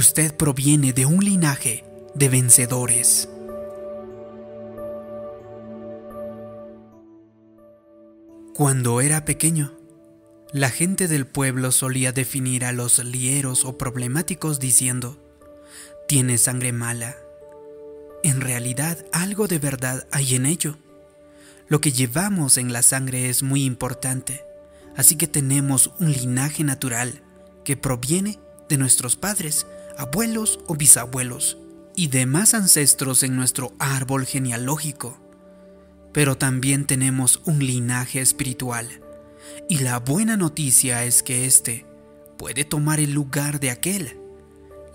Usted proviene de un linaje de vencedores. Cuando era pequeño, la gente del pueblo solía definir a los lieros o problemáticos diciendo, tiene sangre mala. En realidad algo de verdad hay en ello. Lo que llevamos en la sangre es muy importante, así que tenemos un linaje natural que proviene de nuestros padres, abuelos o bisabuelos y demás ancestros en nuestro árbol genealógico. Pero también tenemos un linaje espiritual, y la buena noticia es que éste puede tomar el lugar de aquel.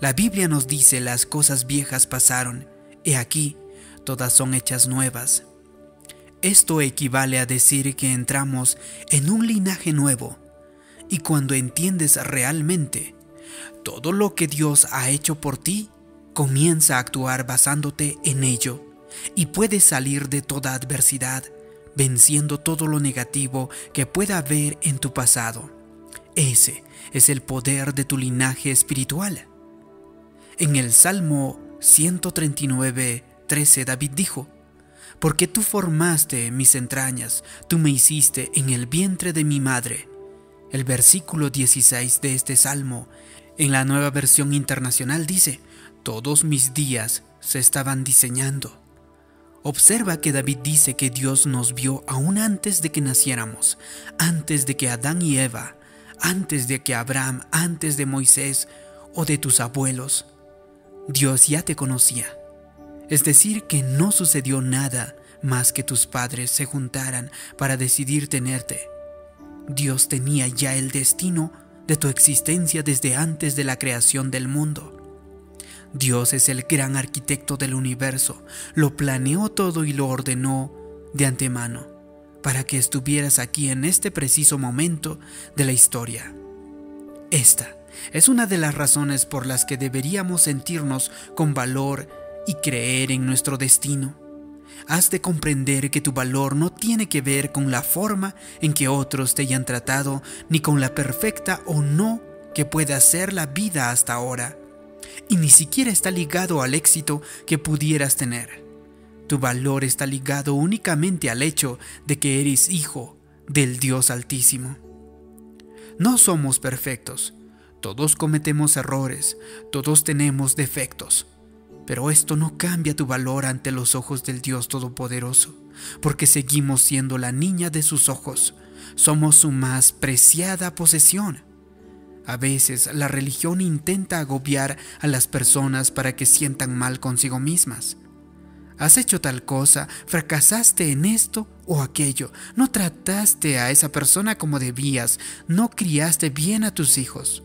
La Biblia nos dice las cosas viejas pasaron, he aquí, todas son hechas nuevas. Esto equivale a decir que entramos en un linaje nuevo, y cuando entiendes realmente todo lo que Dios ha hecho por ti, comienza a actuar basándote en ello, y puedes salir de toda adversidad, venciendo todo lo negativo que pueda haber en tu pasado. Ese es el poder de tu linaje espiritual. En el Salmo 139, 13 David dijo, Porque tú formaste mis entrañas, tú me hiciste en el vientre de mi madre. El versículo 16 de este Salmo, en la nueva versión internacional dice, Todos mis días se estaban diseñando. Observa que David dice que Dios nos vio aún antes de que naciéramos, antes de que Adán y Eva, antes de que Abraham, antes de Moisés o de tus abuelos. Dios ya te conocía. Es decir, que no sucedió nada más que tus padres se juntaran para decidir tenerte. Dios tenía ya el destino de tu existencia desde antes de la creación del mundo. Dios es el gran arquitecto del universo, lo planeó todo y lo ordenó de antemano para que estuvieras aquí en este preciso momento de la historia. Esta es una de las razones por las que deberíamos sentirnos con valor y creer en nuestro destino. Has de comprender que tu valor no tiene que ver con la forma en que otros te hayan tratado, ni con la perfecta o no que pueda ser la vida hasta ahora, y ni siquiera está ligado al éxito que pudieras tener. Tu valor está ligado únicamente al hecho de que eres hijo del Dios Altísimo. No somos perfectos, todos cometemos errores, todos tenemos defectos, pero esto no cambia tu valor ante los ojos del Dios Todopoderoso, porque seguimos siendo la niña de sus ojos, somos su más preciada posesión. A veces la religión intenta agobiar a las personas para que sientan mal consigo mismas. Has hecho tal cosa, fracasaste en esto o aquello, no trataste a esa persona como debías, no criaste bien a tus hijos.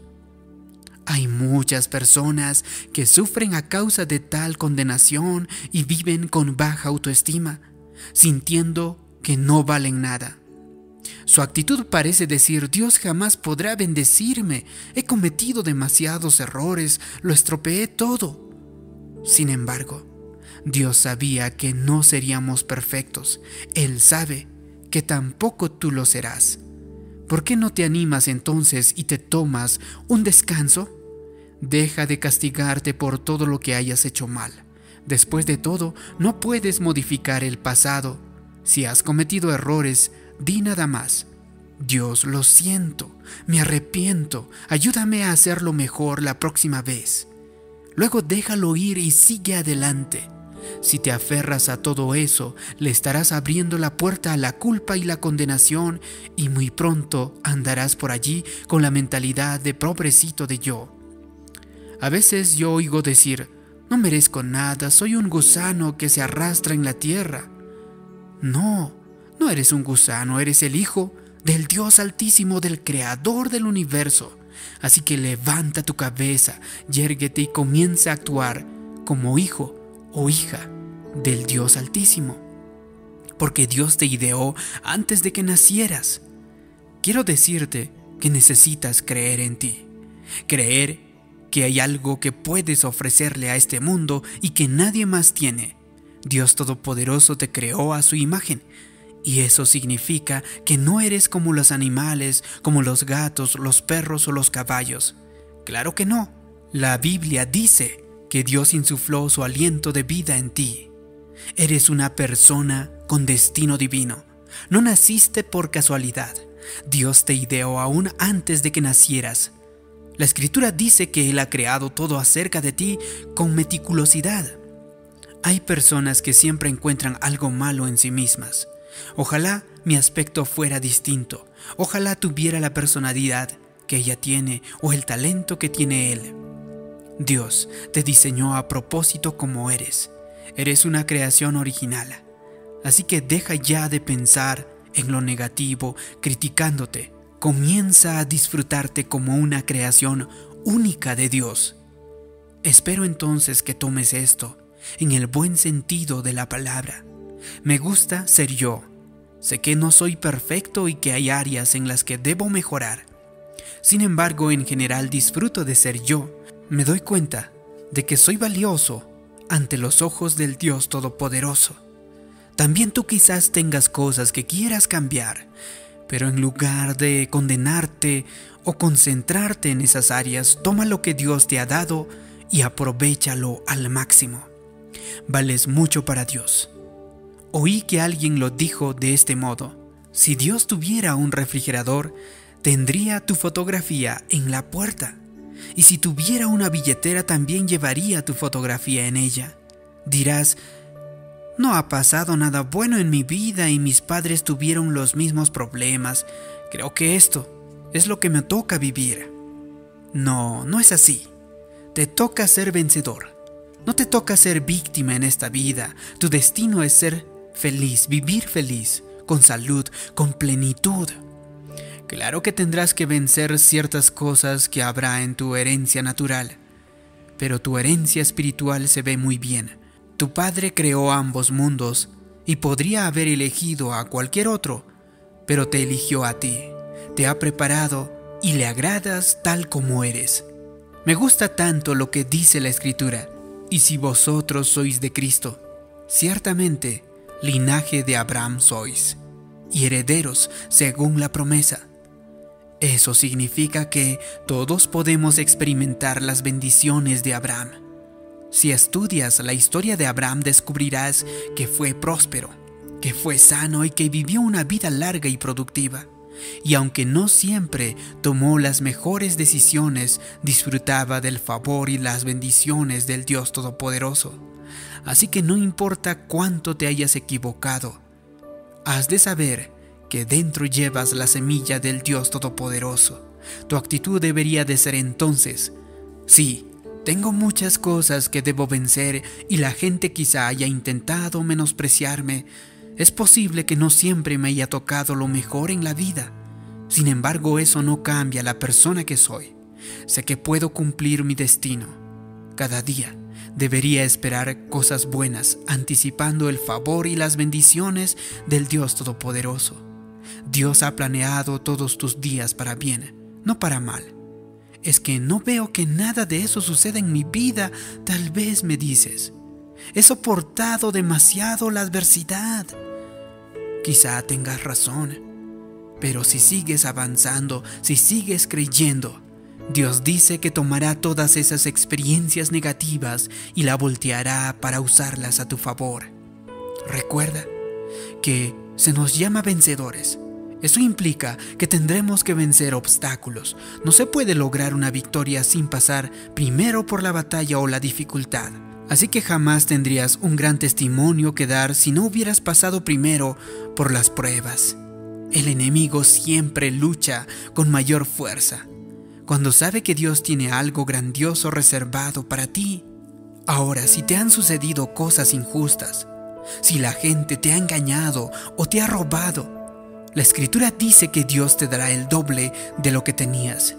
Hay muchas personas que sufren a causa de tal condenación y viven con baja autoestima, sintiendo que no valen nada. Su actitud parece decir, Dios jamás podrá bendecirme, he cometido demasiados errores, lo estropeé todo. Sin embargo, Dios sabía que no seríamos perfectos, Él sabe que tampoco tú lo serás. ¿Por qué no te animas entonces y te tomas un descanso? Deja de castigarte por todo lo que hayas hecho mal. Después de todo, no puedes modificar el pasado. Si has cometido errores, di nada más. Dios, lo siento, me arrepiento, ayúdame a hacerlo mejor la próxima vez. Luego déjalo ir y sigue adelante. Si te aferras a todo eso, le estarás abriendo la puerta a la culpa y la condenación y muy pronto andarás por allí con la mentalidad de pobrecito de yo. A veces yo oigo decir, no merezco nada, soy un gusano que se arrastra en la tierra. No, no eres un gusano, eres el hijo del Dios altísimo, del creador del universo. Así que levanta tu cabeza, yérguete y comienza a actuar como hijo o hija del Dios Altísimo, porque Dios te ideó antes de que nacieras. Quiero decirte que necesitas creer en ti, creer que hay algo que puedes ofrecerle a este mundo y que nadie más tiene. Dios Todopoderoso te creó a su imagen, y eso significa que no eres como los animales, como los gatos, los perros o los caballos. Claro que no. La Biblia dice que Dios insufló su aliento de vida en ti. Eres una persona con destino divino. No naciste por casualidad. Dios te ideó aún antes de que nacieras. La escritura dice que Él ha creado todo acerca de ti con meticulosidad. Hay personas que siempre encuentran algo malo en sí mismas. Ojalá mi aspecto fuera distinto. Ojalá tuviera la personalidad que ella tiene o el talento que tiene Él. Dios te diseñó a propósito como eres. Eres una creación original. Así que deja ya de pensar en lo negativo, criticándote. Comienza a disfrutarte como una creación única de Dios. Espero entonces que tomes esto en el buen sentido de la palabra. Me gusta ser yo. Sé que no soy perfecto y que hay áreas en las que debo mejorar. Sin embargo, en general disfruto de ser yo. Me doy cuenta de que soy valioso ante los ojos del Dios Todopoderoso. También tú quizás tengas cosas que quieras cambiar, pero en lugar de condenarte o concentrarte en esas áreas, toma lo que Dios te ha dado y aprovechalo al máximo. Vales mucho para Dios. Oí que alguien lo dijo de este modo. Si Dios tuviera un refrigerador, tendría tu fotografía en la puerta. Y si tuviera una billetera, también llevaría tu fotografía en ella. Dirás, no ha pasado nada bueno en mi vida y mis padres tuvieron los mismos problemas. Creo que esto es lo que me toca vivir. No, no es así. Te toca ser vencedor. No te toca ser víctima en esta vida. Tu destino es ser feliz, vivir feliz, con salud, con plenitud. Claro que tendrás que vencer ciertas cosas que habrá en tu herencia natural, pero tu herencia espiritual se ve muy bien. Tu Padre creó ambos mundos y podría haber elegido a cualquier otro, pero te eligió a ti, te ha preparado y le agradas tal como eres. Me gusta tanto lo que dice la Escritura. Y si vosotros sois de Cristo, ciertamente linaje de Abraham sois, y herederos según la promesa. Eso significa que todos podemos experimentar las bendiciones de Abraham. Si estudias la historia de Abraham descubrirás que fue próspero, que fue sano y que vivió una vida larga y productiva y aunque no siempre tomó las mejores decisiones, disfrutaba del favor y las bendiciones del Dios Todopoderoso. Así que no importa cuánto te hayas equivocado, has de saber que dentro llevas la semilla del Dios Todopoderoso. Tu actitud debería de ser entonces, sí, tengo muchas cosas que debo vencer y la gente quizá haya intentado menospreciarme, es posible que no siempre me haya tocado lo mejor en la vida. Sin embargo, eso no cambia la persona que soy. Sé que puedo cumplir mi destino. Cada día debería esperar cosas buenas, anticipando el favor y las bendiciones del Dios Todopoderoso. Dios ha planeado todos tus días para bien, no para mal. Es que no veo que nada de eso suceda en mi vida, tal vez me dices. He soportado demasiado la adversidad. Quizá tengas razón, pero si sigues avanzando, si sigues creyendo, Dios dice que tomará todas esas experiencias negativas y la volteará para usarlas a tu favor. Recuerda que se nos llama vencedores. Eso implica que tendremos que vencer obstáculos. No se puede lograr una victoria sin pasar primero por la batalla o la dificultad. Así que jamás tendrías un gran testimonio que dar si no hubieras pasado primero por las pruebas. El enemigo siempre lucha con mayor fuerza cuando sabe que Dios tiene algo grandioso reservado para ti. Ahora, si te han sucedido cosas injustas, si la gente te ha engañado o te ha robado, la escritura dice que Dios te dará el doble de lo que tenías.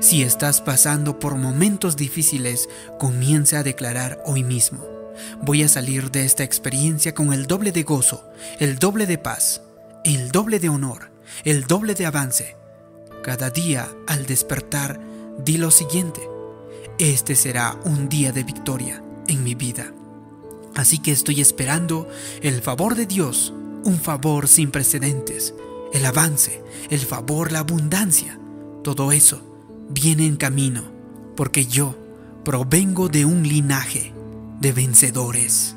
Si estás pasando por momentos difíciles, comienza a declarar hoy mismo. Voy a salir de esta experiencia con el doble de gozo, el doble de paz, el doble de honor, el doble de avance. Cada día al despertar, di lo siguiente. Este será un día de victoria en mi vida. Así que estoy esperando el favor de Dios, un favor sin precedentes, el avance, el favor, la abundancia. Todo eso viene en camino, porque yo provengo de un linaje de vencedores.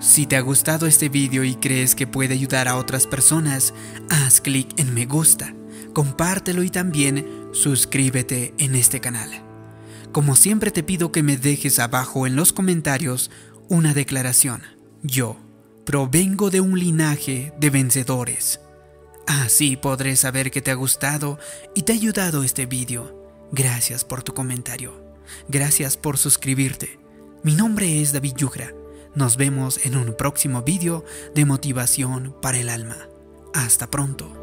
Si te ha gustado este vídeo y crees que puede ayudar a otras personas, haz clic en me gusta, compártelo y también suscríbete en este canal. Como siempre te pido que me dejes abajo en los comentarios una declaración. Yo provengo de un linaje de vencedores. Así podré saber que te ha gustado y te ha ayudado este vídeo. Gracias por tu comentario. Gracias por suscribirte. Mi nombre es David Yugra. Nos vemos en un próximo vídeo de motivación para el alma. Hasta pronto.